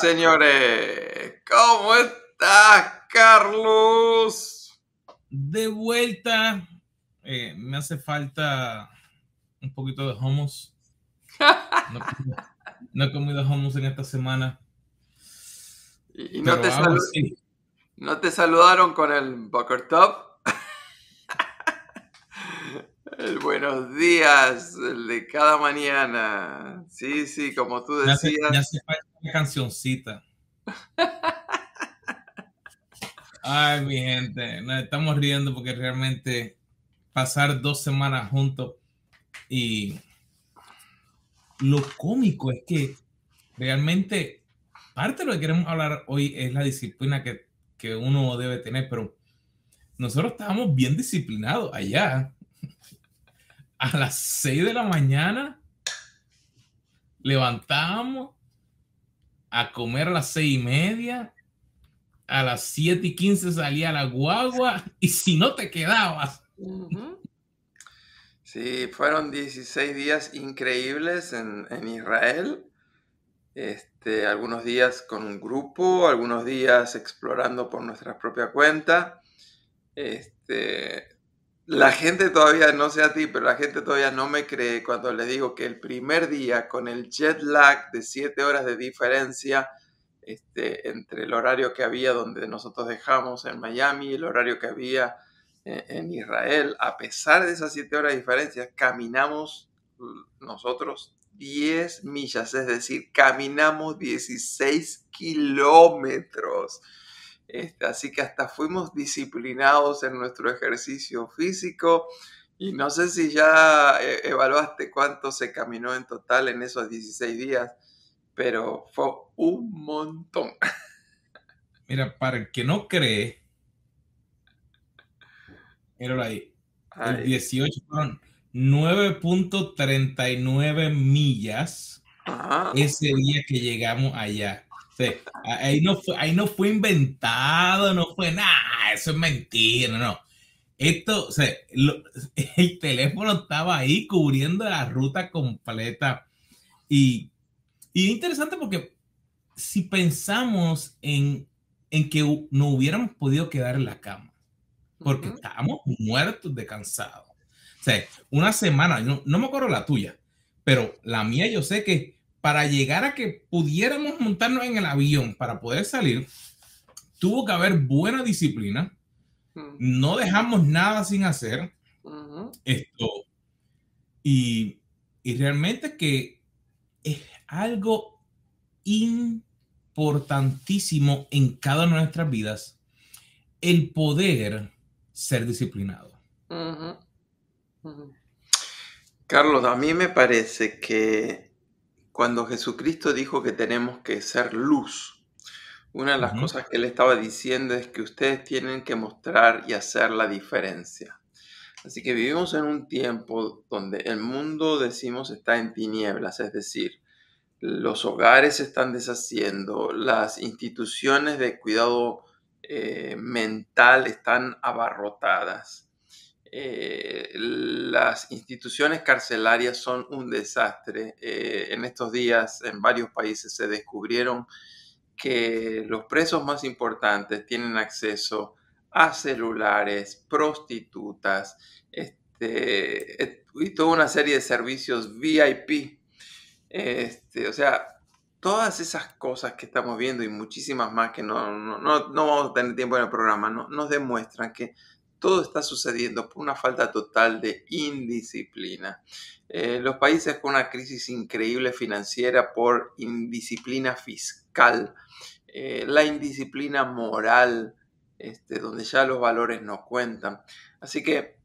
señores, ¿cómo estás, Carlos? De vuelta, eh, me hace falta un poquito de hummus. No, he comido hummus en esta semana. ¿Y, no, te no, te saludaron con el Bucker Top? El buenos días, el de cada mañana. Sí, sí, como tú decías. Se falta cancioncita. Ay, mi gente, nos estamos riendo porque realmente pasar dos semanas juntos y lo cómico es que realmente parte de lo que queremos hablar hoy es la disciplina que, que uno debe tener, pero nosotros estábamos bien disciplinados allá a las 6 de la mañana levantábamos a comer a las seis y media, a las 7 y 15 salía la guagua y si no te quedabas. Sí, fueron 16 días increíbles en, en Israel. Este, algunos días con un grupo, algunos días explorando por nuestra propia cuenta. Este, la gente todavía, no sé a ti, pero la gente todavía no me cree cuando le digo que el primer día con el jet lag de siete horas de diferencia este, entre el horario que había donde nosotros dejamos en Miami y el horario que había en, en Israel, a pesar de esas siete horas de diferencia, caminamos nosotros 10 millas, es decir, caminamos 16 kilómetros. Este, así que hasta fuimos disciplinados en nuestro ejercicio físico y no sé si ya eh, evaluaste cuánto se caminó en total en esos 16 días, pero fue un montón. Mira, para el que no cree, míralo ahí, el 18 fueron 9.39 millas ese día que llegamos allá ahí, no fue, ahí no fue inventado, no fue nada, eso es mentira, no. Esto, o sea, el teléfono estaba ahí cubriendo la ruta completa. Y, y interesante porque si pensamos en, en que no hubiéramos podido quedar en la cama, porque estábamos muertos de cansado. O sea, una semana, no, no me acuerdo la tuya, pero la mía yo sé que para llegar a que pudiéramos montarnos en el avión para poder salir, tuvo que haber buena disciplina. No dejamos nada sin hacer. Esto. Y, y realmente que es algo importantísimo en cada una de nuestras vidas el poder ser disciplinado. Carlos, a mí me parece que cuando Jesucristo dijo que tenemos que ser luz. Una de las cosas que él estaba diciendo es que ustedes tienen que mostrar y hacer la diferencia. Así que vivimos en un tiempo donde el mundo, decimos, está en tinieblas, es decir, los hogares se están deshaciendo, las instituciones de cuidado eh, mental están abarrotadas. Eh, las instituciones carcelarias son un desastre. Eh, en estos días en varios países se descubrieron que los presos más importantes tienen acceso a celulares, prostitutas, este, y toda una serie de servicios VIP. Este, o sea, todas esas cosas que estamos viendo y muchísimas más que no, no, no, vamos a tener tiempo en el programa, no, nos demuestran que todo está sucediendo por una falta total de indisciplina. Eh, los países con una crisis increíble financiera por indisciplina fiscal, eh, la indisciplina moral, este, donde ya los valores no cuentan. Así que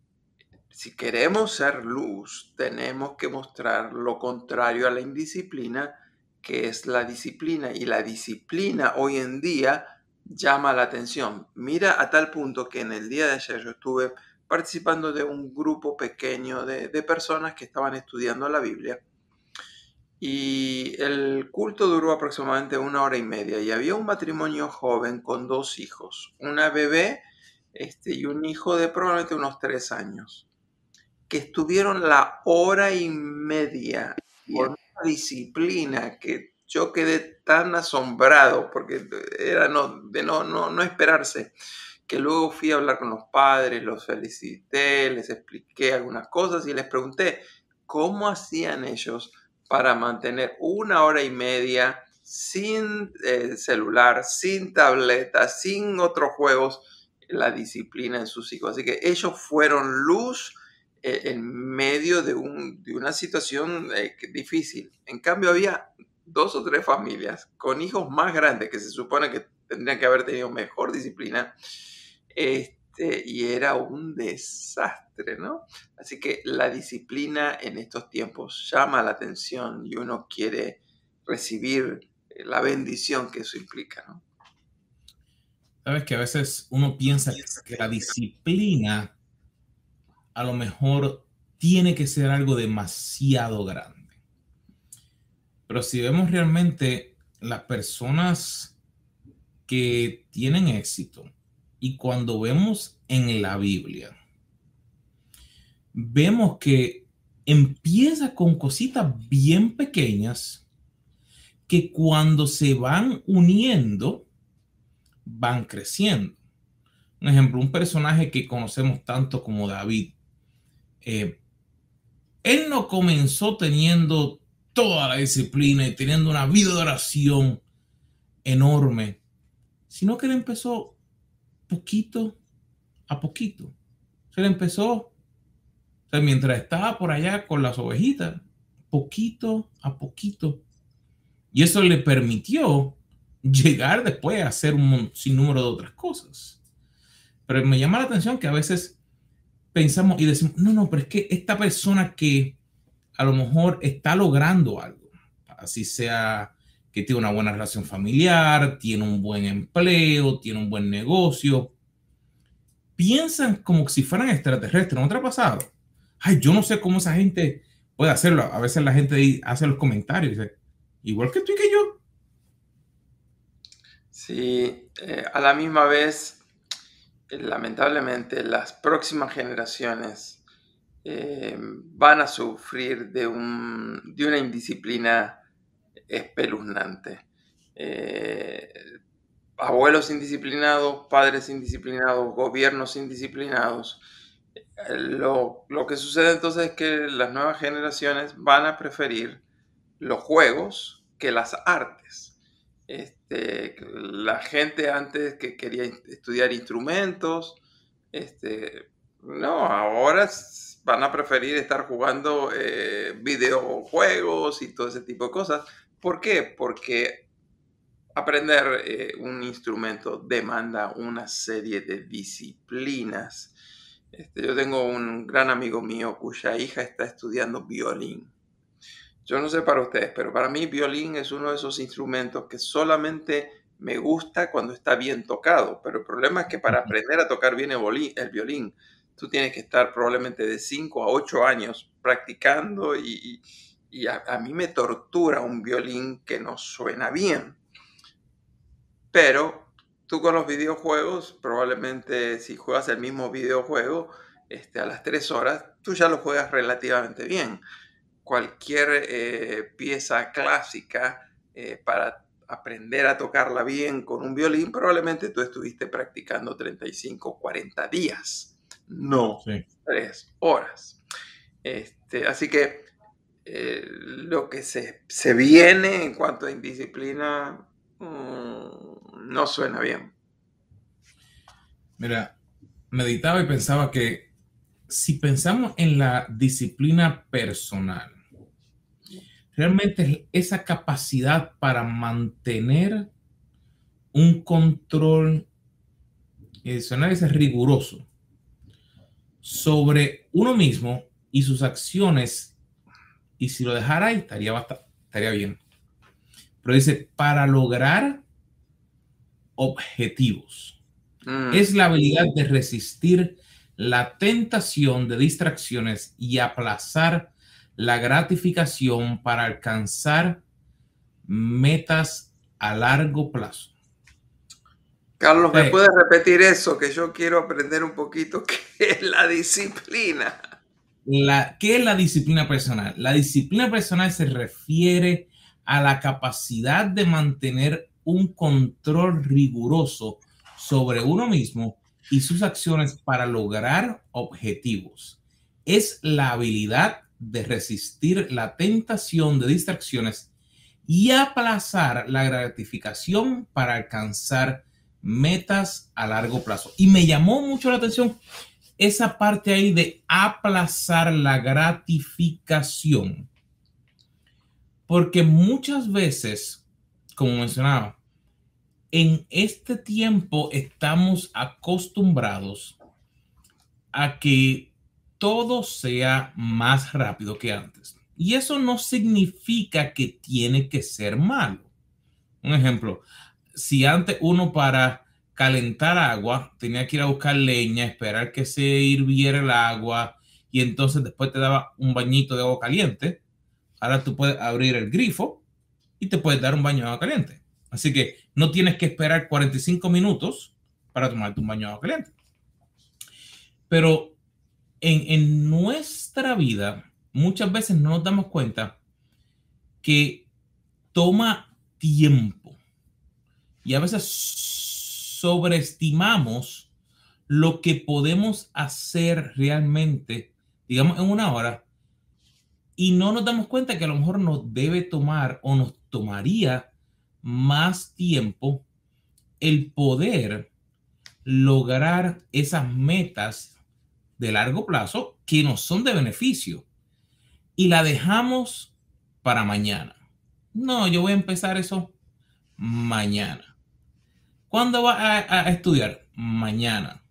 si queremos ser luz, tenemos que mostrar lo contrario a la indisciplina, que es la disciplina. Y la disciplina hoy en día llama la atención. Mira a tal punto que en el día de ayer yo estuve participando de un grupo pequeño de, personas que estaban estudiando la Biblia y el culto duró aproximadamente una hora y media y había un matrimonio joven con dos hijos, una bebé este, y un hijo de probablemente unos tres años, que estuvieron la hora y media por una disciplina que yo quedé tan asombrado porque era no, de no, no, no esperarse que luego fui a hablar con los padres, los felicité, les expliqué algunas cosas y les pregunté cómo hacían ellos para mantener una hora y media sin eh, celular, sin tableta, sin otros juegos, la disciplina en sus hijos. Así que ellos fueron luz eh, en medio de, una situación eh, difícil. En cambio, había dos o tres familias con hijos más grandes que se supone que tendrían que haber tenido mejor disciplina. Este, y era un desastre, ¿no? Así que la disciplina en estos tiempos llama la atención y uno quiere recibir eh, la bendición que eso implica, ¿no? Sabes que a veces uno piensa que la disciplina a lo mejor tiene que ser algo demasiado grande. Pero si vemos realmente las personas que tienen éxito y cuando vemos en la Biblia, vemos que empieza con cositas bien pequeñas que cuando se van uniendo, van creciendo. Un ejemplo, un personaje que conocemos tanto como David. Eh, él no comenzó teniendo toda la disciplina y teniendo una vida de oración enorme, sino que él empezó poquito a poquito. Se le empezó, mientras estaba por allá con las ovejitas, poquito a poquito. Y eso le permitió llegar después a hacer un sinnúmero de otras cosas. Pero me llama la atención que a veces pensamos y decimos, no, no, pero es que esta persona que a lo mejor está logrando algo, así sea que tiene una buena relación familiar, tiene un buen empleo, tiene un buen negocio, piensan como si fueran extraterrestres. ¿No te ha pasado? Ay, yo no sé cómo esa gente puede hacerlo. A veces la gente hace los comentarios, dice, igual que tú y que yo. Sí, eh, a la misma vez, eh, lamentablemente, las próximas generaciones eh, van a sufrir de, un, de una indisciplina espeluznante. abuelos indisciplinados, padres indisciplinados, gobiernos indisciplinados. Lo, lo, que sucede entonces es que las nuevas generaciones van a preferir los juegos que las artes. Este, la gente antes que quería estudiar instrumentos, este, no, ahora van a preferir estar jugando eh, videojuegos y todo ese tipo de cosas. ¿Por qué? Porque aprender eh, un instrumento demanda una serie de disciplinas. Este, yo tengo un gran amigo mío cuya hija está estudiando violín. Yo no sé para ustedes, pero para mí violín es uno de esos instrumentos que solamente me gusta cuando está bien tocado, pero el problema es que para aprender a tocar bien el violín, tú tienes que estar probablemente de 5 a 8 años practicando y, a, mí me tortura un violín que no suena bien. Pero tú con los videojuegos, probablemente si juegas el mismo videojuego, este, a las 3 horas, tú ya lo juegas relativamente bien cualquier eh, pieza clásica eh, para aprender a tocarla bien con un violín, probablemente tú estuviste practicando 35, 40 días, no tres horas. Este, así que eh, lo que se, viene en cuanto a indisciplina mm, no suena bien. Mira, meditaba y pensaba que si pensamos en la disciplina personal, realmente esa capacidad para mantener un control, eh, suena riguroso, sobre uno mismo y sus acciones, y si lo dejara ahí, estaría, bastante, estaría bien. Pero dice, para lograr objetivos. Mm. Es la habilidad de resistir la tentación de distracciones y aplazar la gratificación para alcanzar metas a largo plazo. Carlos, ¿me puedes repetir eso? Que yo quiero aprender un poquito qué es la disciplina. La, ¿Qué es la disciplina personal? La disciplina personal se refiere a la capacidad de mantener un control riguroso sobre uno mismo y sus acciones para lograr objetivos. Es la habilidad de resistir la tentación de distracciones y aplazar la gratificación para alcanzar metas a largo plazo. Y me llamó mucho la atención esa parte ahí de aplazar la gratificación. Porque muchas veces, como mencionaba, en este tiempo estamos acostumbrados a que todo sea más rápido que antes. Y eso no significa que tiene que ser malo. Un ejemplo, si antes uno para calentar agua tenía que ir a buscar leña, esperar que se hirviera el agua y entonces después te daba un bañito de agua caliente, ahora tú puedes abrir el grifo y te puedes dar un baño de agua caliente. Así que no tienes que esperar 45 minutos para tomarte un baño de agua caliente. Pero en, en nuestra vida muchas veces no nos damos cuenta que toma tiempo y a veces sobreestimamos lo que podemos hacer realmente, digamos, en una hora, y no nos damos cuenta que a lo mejor nos debe tomar o nos tomaría más tiempo el poder lograr esas metas de largo plazo que nos son de beneficio y la dejamos para mañana. No, yo voy a empezar eso mañana. ¿Cuándo vas a, estudiar? Mañana.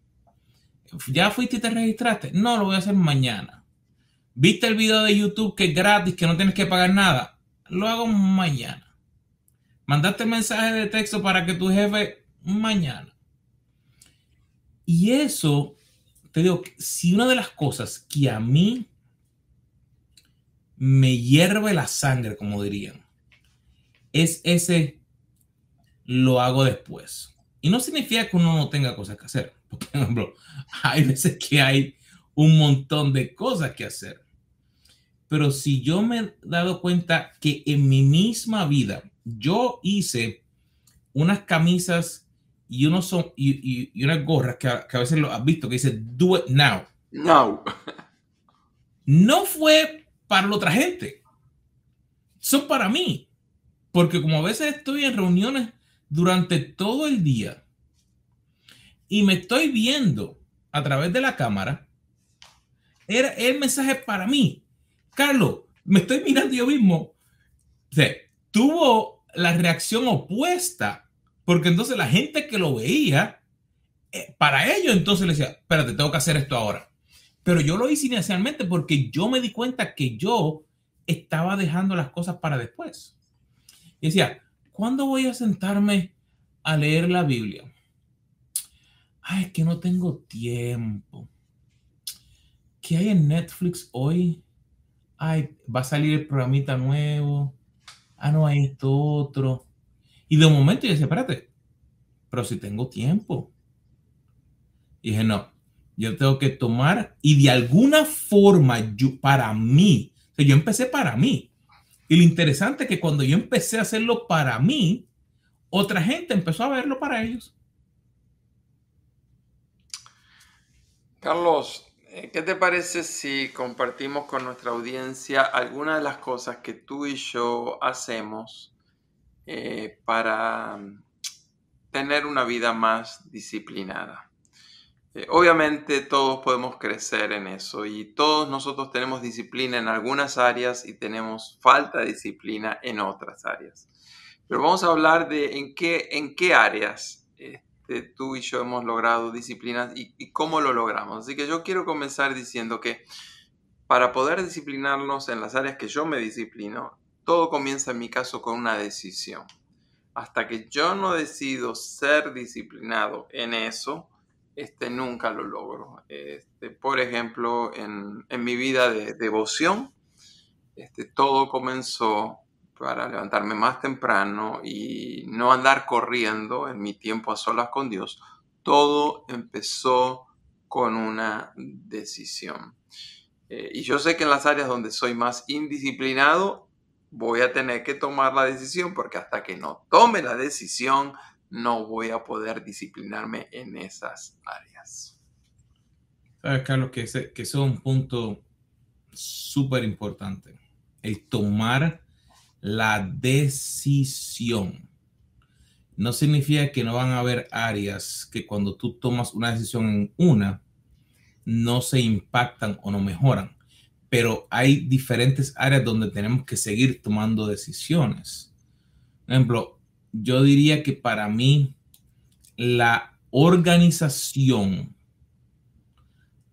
¿Ya fuiste y te registraste? No, lo voy a hacer mañana. ¿Viste el video de YouTube que es gratis, que no tienes que pagar nada? Lo hago mañana. ¿Mandaste mensaje de texto para que tu jefe mañana? Y eso, te digo, si una de las cosas que a mí me hierve la sangre, como dirían, es ese lo hago después. Y no significa que uno no tenga cosas que hacer. Por ejemplo, hay veces que hay un montón de cosas que hacer. Pero si yo me he dado cuenta que en mi misma vida yo hice unas camisas y, unos son, y, y, unas gorras que a, que a, veces lo has visto que dice do it now. No. No fue para la otra gente. Son para mí. Porque como a veces estoy en reuniones durante todo el día y me estoy viendo a través de la cámara, era el mensaje para mí. Carlos, me estoy mirando yo mismo. tuvo la reacción opuesta, porque entonces la gente que lo veía, eh, para ellos entonces le decía, espérate, tengo que hacer esto ahora. Pero yo lo hice inicialmente porque yo me di cuenta que yo estaba dejando las cosas para después. Y decía, ¿cuándo voy a sentarme a leer la Biblia? Ay, es que no tengo tiempo. ¿Qué hay en Netflix hoy? Ay, va a salir el programita nuevo. Ah, no, hay esto otro. Y de momento yo decía, espérate, pero si tengo tiempo. Y dije, no, yo tengo que tomar y de alguna forma, yo, para mí, yo empecé para mí. Y lo interesante es que cuando yo empecé a hacerlo para mí, otra gente empezó a verlo para ellos. Carlos, eh, ¿qué te parece si compartimos con nuestra audiencia algunas de las cosas que tú y yo hacemos eh, para mm, tener una vida más disciplinada? Obviamente todos podemos crecer en eso y todos nosotros tenemos disciplina en algunas áreas y tenemos falta de disciplina en otras áreas. Pero vamos a hablar de en qué, en qué áreas este, tú y yo hemos logrado disciplina y, y cómo lo logramos. Así que yo quiero comenzar diciendo que para poder disciplinarnos en las áreas que yo me disciplino, todo comienza en mi caso con una decisión. Hasta que yo no decido ser disciplinado en eso, este, nunca lo logro. Este, por ejemplo, en, mi vida de devoción, este, todo comenzó para levantarme más temprano y no andar corriendo en mi tiempo a solas con Dios. Todo empezó con una decisión. Eh, y yo sé que en las áreas donde soy más indisciplinado, voy a tener que tomar la decisión porque hasta que no tome la decisión no voy a poder disciplinarme en esas áreas. Sabes, Carlos, que ese, que es un punto súper importante. El tomar la decisión. No significa que no van a haber áreas que cuando tú tomas una decisión en una, no se impactan o no mejoran. Pero hay diferentes áreas donde tenemos que seguir tomando decisiones. Por ejemplo, yo diría que para mí la organización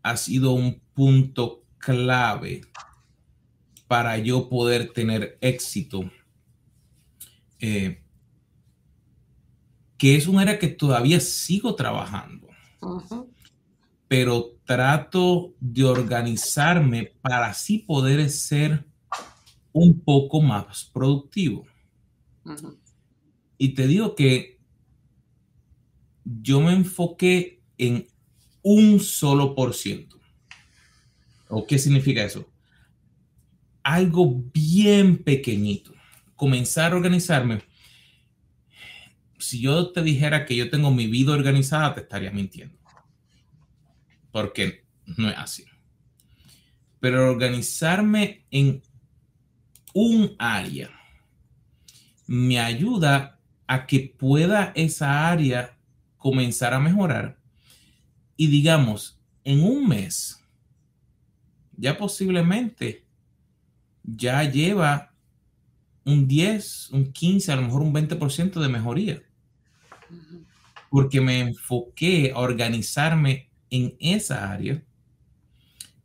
ha sido un punto clave para yo poder tener éxito. Eh, que es un área que todavía sigo trabajando, pero trato de organizarme para así poder ser un poco más productivo. Y te digo que yo me enfoqué en un solo por ciento. ¿O qué significa eso? Algo bien pequeñito. Comenzar a organizarme. Si yo te dijera que yo tengo mi vida organizada, te estaría mintiendo. Porque no es así. Pero organizarme en un área me ayuda a que pueda esa área comenzar a mejorar y digamos, en un mes, ya posiblemente ya lleva un 10, un 15, a lo mejor un 20% de mejoría. Porque me enfoqué a organizarme en esa área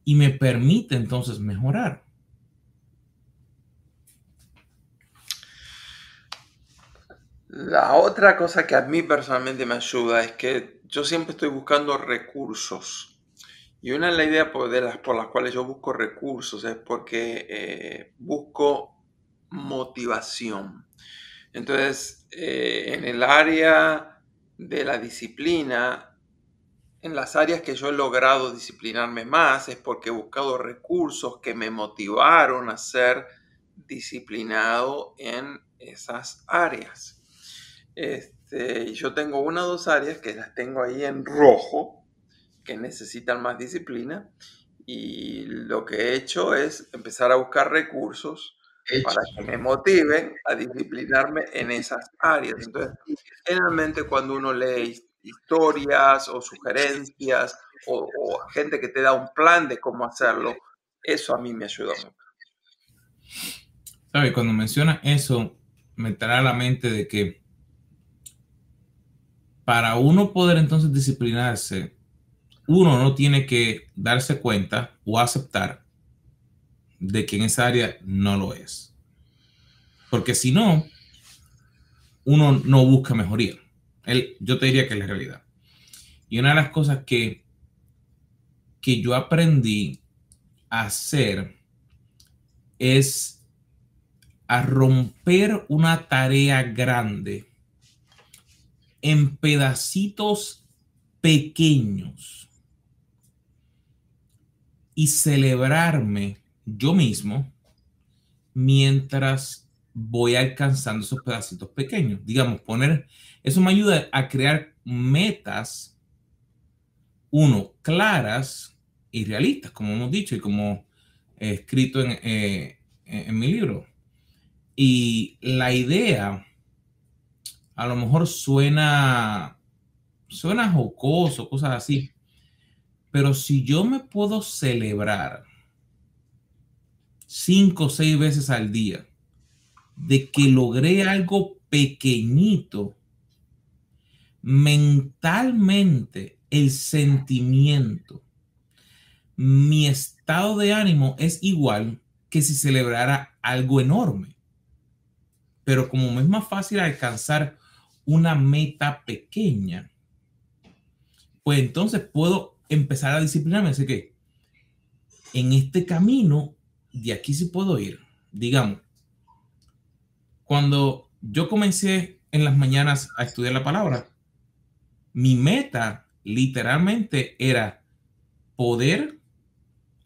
y me permite entonces mejorar. La otra cosa que a mí personalmente me ayuda es que yo siempre estoy buscando recursos. Y una de las ideas por, las, cuales yo busco recursos es porque eh, busco motivación. Entonces, eh, en el área de la disciplina, en las áreas que yo he logrado disciplinarme más es porque he buscado recursos que me motivaron a ser disciplinado en esas áreas. Este, yo tengo una o dos áreas que las tengo ahí en rojo, que necesitan más disciplina. Y lo que he hecho es empezar a buscar recursos para que me motiven a disciplinarme en esas áreas. Entonces, generalmente cuando uno lee historias o sugerencias o, gente que te da un plan de cómo hacerlo, eso a mí me ayuda mucho. ¿Sabe? Cuando menciona eso, me trae a la mente de que para uno poder entonces disciplinarse, uno no tiene que darse cuenta o aceptar de que en esa área no lo es. Porque si no, uno no busca mejoría. yo te diría que es la realidad. Y una de las cosas que, que yo aprendí a hacer es a romper una tarea grande en pedacitos pequeños y celebrarme yo mismo mientras voy alcanzando esos pedacitos pequeños. Digamos, poner, eso me ayuda a crear metas, uno, claras y realistas, como hemos dicho y como he escrito en, eh, en mi libro. Y la idea a lo mejor suena, suena jocoso, cosas así. Pero si yo me puedo celebrar cinco o seis veces al día de que logré algo pequeñito, mentalmente el sentimiento, mi estado de ánimo es igual que si celebrara algo enorme. Pero como me es más fácil alcanzar una meta pequeña, pues entonces puedo empezar a disciplinarme. Así que en este camino, de aquí sí puedo ir. Digamos, cuando yo comencé en las mañanas a estudiar la palabra, mi meta literalmente era poder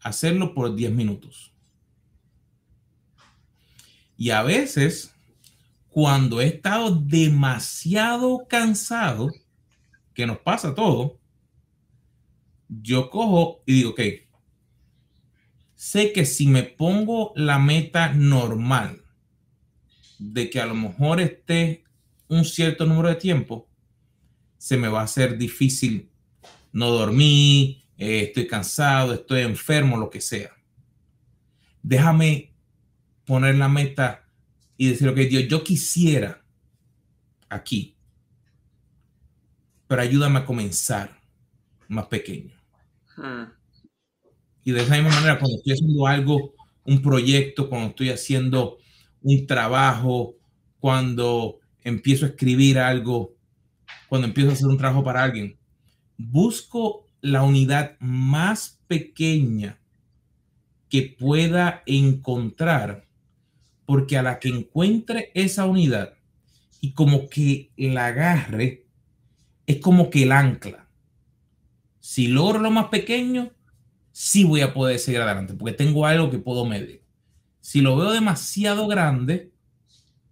hacerlo por 10 minutos. Y a veces, cuando he estado demasiado cansado, que nos pasa todo, yo cojo y digo, ok, sé que si me pongo la meta normal de que a lo mejor esté un cierto número de tiempo, se me va a hacer difícil no dormir, eh, estoy cansado, estoy enfermo, lo que sea. Déjame poner la meta y decir, ok, Dios, yo quisiera aquí, pero ayúdame a comenzar más pequeño. Hmm. Y de esa misma manera, cuando estoy haciendo algo, un proyecto, cuando estoy haciendo un trabajo, cuando empiezo a escribir algo, cuando empiezo a hacer un trabajo para alguien, busco la unidad más pequeña que pueda encontrar, porque a la que encuentre esa unidad y como que la agarre, es como que el ancla. Si logro lo más pequeño, sí voy a poder seguir adelante, porque tengo algo que puedo medir. Si lo veo demasiado grande,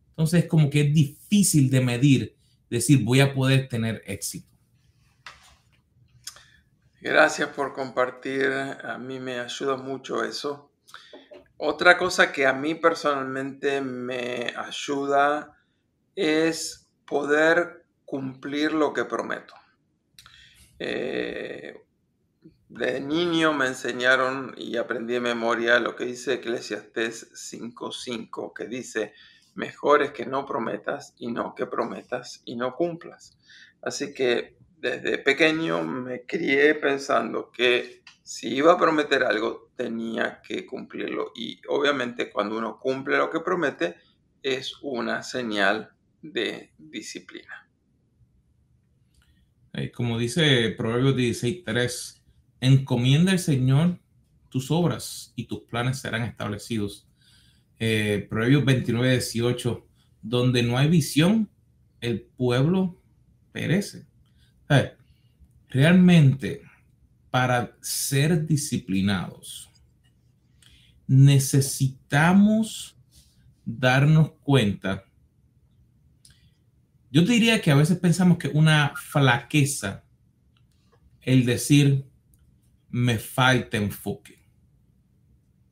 entonces es como que es difícil de medir, decir, voy a poder tener éxito. Gracias por compartir, a mí me ayuda mucho eso. Otra cosa que a mí personalmente me ayuda es poder cumplir lo que prometo. Eh, de niño me enseñaron y aprendí de memoria lo que dice Eclesiastes 5.5, que dice, mejor es que no prometas y no que prometas y no cumplas. Así que desde pequeño me crié pensando que si iba a prometer algo tenía que cumplirlo y obviamente cuando uno cumple lo que promete es una señal de disciplina. Como dice Proverbios 16.3, encomienda al Señor tus obras y tus planes serán establecidos. Eh, Proverbios 29.18, donde no hay visión, el pueblo perece. realmente, para ser disciplinados, necesitamos darnos cuenta yo te diría que a veces pensamos que una flaqueza el decir me falta enfoque.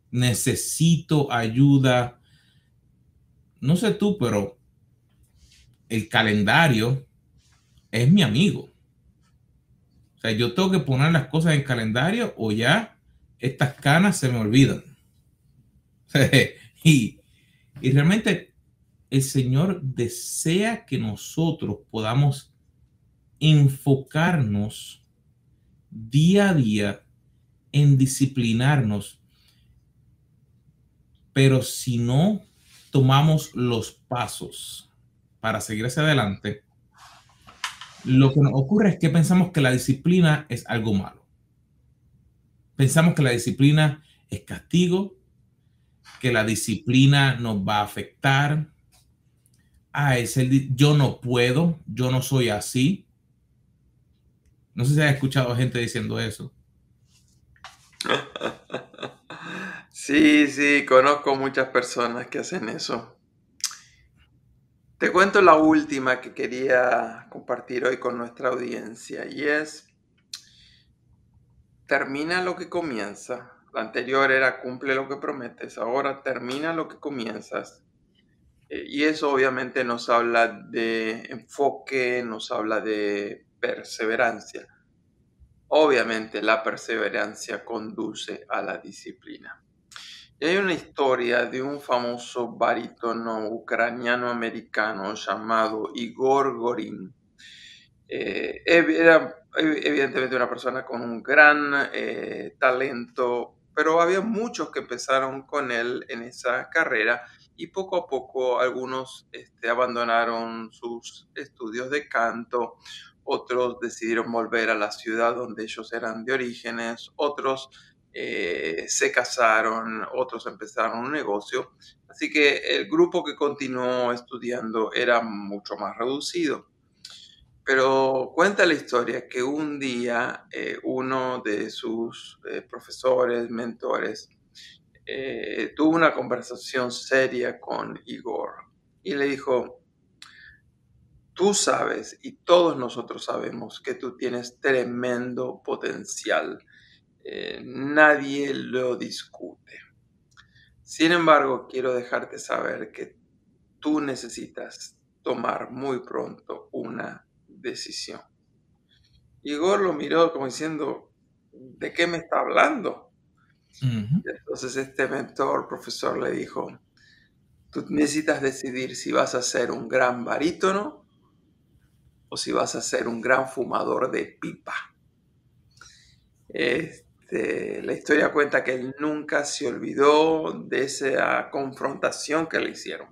Necesito ayuda. No sé tú, pero el calendario es mi amigo. Sea, yo tengo que poner las cosas en calendario o ya estas canas se me olvidan. y, y realmente el Señor desea que nosotros podamos enfocarnos día a día en disciplinarnos. Pero si no tomamos los pasos para seguir hacia adelante, lo que nos ocurre es que pensamos que la disciplina es algo malo. Pensamos que la disciplina es castigo, que la disciplina nos va a afectar, ah, es yo no puedo, yo no soy así. No sé si has escuchado gente diciendo eso. Sí, sí, conozco muchas personas que hacen eso. Te cuento la última que quería compartir hoy con nuestra audiencia y es, termina lo que comienza. La anterior era cumple lo que prometes, ahora termina lo que comienzas eh, y eso obviamente nos habla de enfoque, nos habla de perseverancia. Obviamente la perseverancia conduce a la disciplina. Y hay una historia de un famoso barítono ucraniano-americano llamado Igor Gorin. Eh, era evidentemente una persona con un gran eh, talento, pero había muchos que empezaron con él en esa carrera y poco a poco algunos este, abandonaron sus estudios de canto, otros decidieron volver a la ciudad donde ellos eran de orígenes, otros eh, se casaron, otros empezaron un negocio. Así que el grupo que continuó estudiando era mucho más reducido. Pero cuenta la historia que un día eh, uno de sus eh, profesores, mentores, tuvo una conversación seria con Igor y le dijo, tú sabes y todos nosotros sabemos que tú tienes tremendo potencial. Eh, nadie lo discute. Sin embargo, quiero dejarte saber que tú necesitas tomar muy pronto una decisión. Igor lo miró como diciendo, ¿de qué me está hablando? Entonces este mentor, profesor, le dijo, tú necesitas decidir si vas a ser un gran barítono o si vas a ser un gran fumador de pipa. Este, la historia cuenta que él nunca se olvidó de esa confrontación que le hicieron.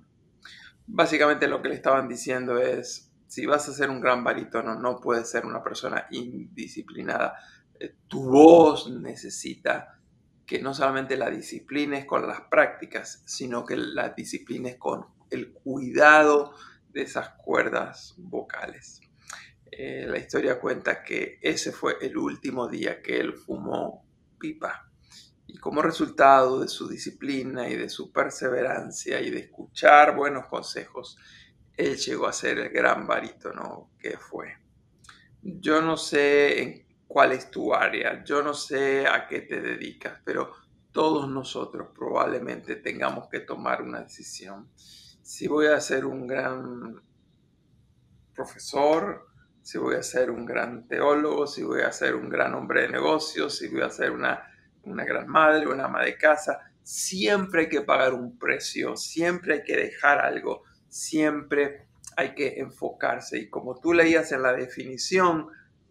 Básicamente lo que le estaban diciendo es, si vas a ser un gran barítono, no puedes ser una persona indisciplinada. Eh, tu voz necesita que no solamente la disciplines con las prácticas, sino que la disciplines con el cuidado de esas cuerdas vocales. Eh, la historia cuenta que ese fue el último día que él fumó pipa. Y como resultado de su disciplina y de su perseverancia y de escuchar buenos consejos, él llegó a ser el gran barítono que fue. Yo no sé en cuál es tu área, yo no sé a qué te dedicas, pero todos nosotros probablemente tengamos que tomar una decisión. Si voy a ser un gran profesor, si voy a ser un gran teólogo, si voy a ser un gran hombre de negocios, si voy a ser una, una gran madre, una ama de casa, siempre hay que pagar un precio, siempre hay que dejar algo, siempre hay que enfocarse. Y como tú leías en la definición,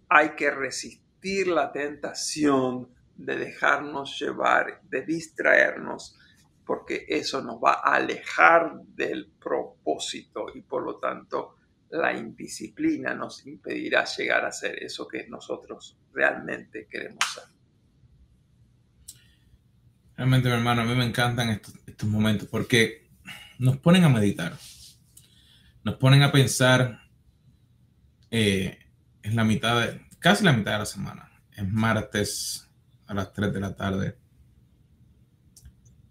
hay que resistir la tentación de dejarnos llevar, de distraernos, porque eso nos va a alejar del propósito y por lo tanto la indisciplina nos impedirá llegar a ser eso que nosotros realmente queremos ser. Realmente, mi hermano, a mí me encantan estos, momentos porque nos ponen a meditar, nos ponen a pensar eh, en la mitad de, casi la mitad de la semana. Es martes a las 3 de la tarde.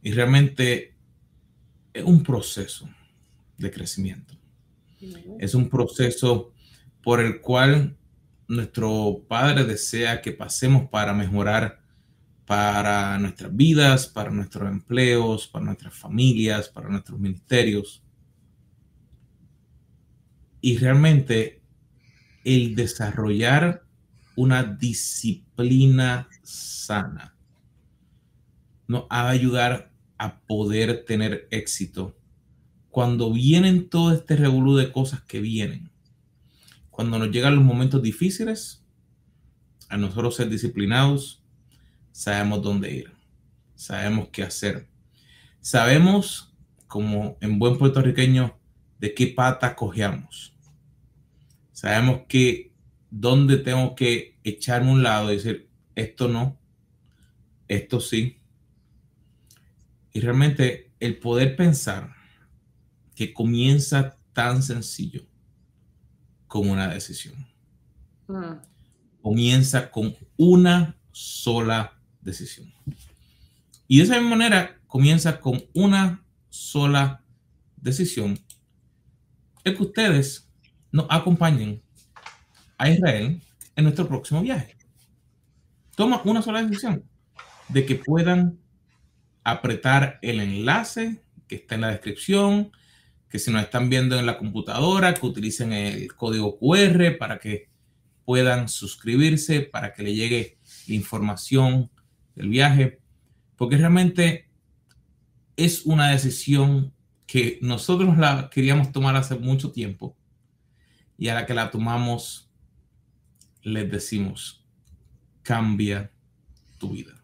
Y realmente es un proceso de crecimiento. Es un proceso por el cual nuestro Padre desea que pasemos para mejorar para nuestras vidas, para nuestros empleos, para nuestras familias, para nuestros ministerios. Y realmente el desarrollar una disciplina sana nos va a ayudar a poder tener éxito cuando vienen todo este revolú de cosas que vienen. Cuando nos llegan los momentos difíciles, a nosotros ser disciplinados, sabemos dónde ir, sabemos qué hacer. Sabemos, como en buen puertorriqueño, de qué pata cojeamos. Sabemos que dónde tengo que echarme un lado y decir, esto no, esto sí. Y realmente el poder pensar que comienza tan sencillo como una decisión. Mm. Comienza con una sola decisión. Y de esa misma manera comienza con una sola decisión. Es que ustedes nos acompañen a Israel en nuestro próximo viaje. Toma una sola decisión de que puedan apretar el enlace que está en la descripción, que si nos están viendo en la computadora, que utilicen el código QR para que puedan suscribirse, para que le llegue la información del viaje, porque realmente es una decisión que nosotros la queríamos tomar hace mucho tiempo y a la que la tomamos les decimos, cambia tu vida.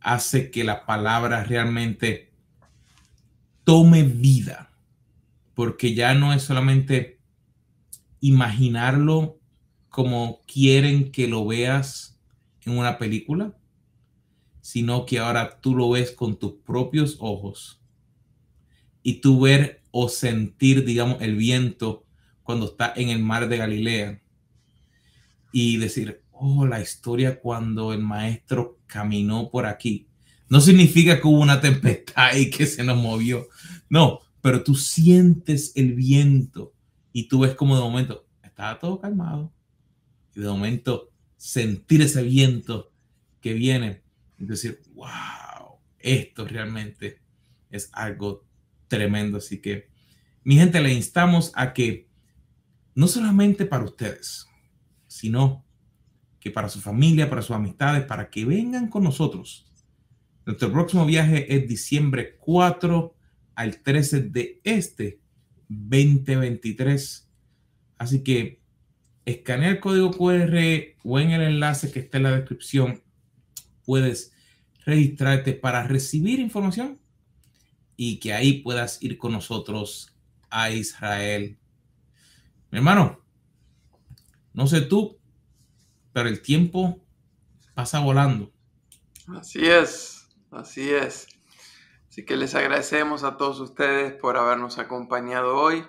Hace que la palabra realmente tome vida, porque ya no es solamente imaginarlo como quieren que lo veas en una película, sino que ahora tú lo ves con tus propios ojos y tú ver o sentir, digamos, el viento cuando está en el mar de Galilea y decir, oh, la historia cuando el maestro caminó por aquí. No significa que hubo una tempestad y que se nos movió. No, pero tú sientes el viento y tú ves como de momento estaba todo calmado y de momento sentir ese viento que viene y decir, wow, esto realmente es algo tremendo. Así que, mi gente, le instamos a que no solamente para ustedes, sino que para su familia, para sus amistades, para que vengan con nosotros. Nuestro próximo viaje es diciembre 4 al 13 de este 2023. Así que escanea el código QR o en el enlace que está en la descripción. Puedes registrarte para recibir información y que ahí puedas ir con nosotros a Israel. Mi hermano, no sé tú, pero el tiempo pasa volando. Así es, así es. Así que les agradecemos a todos ustedes por habernos acompañado hoy.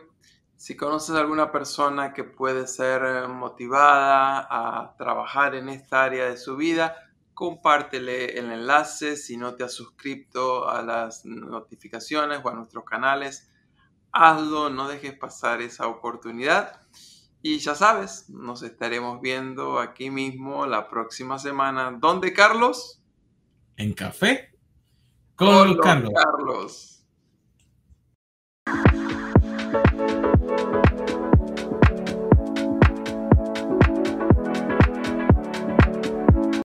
Si conoces a alguna persona que puede ser eh, motivada a trabajar en esta área de su vida, compártele el enlace. Si no te has suscrito a las notificaciones o a nuestros canales, hazlo, no dejes pasar esa oportunidad. Y ya sabes, nos estaremos viendo aquí mismo la próxima semana. ¿Dónde, Carlos? En café con, Carlos. Carlos.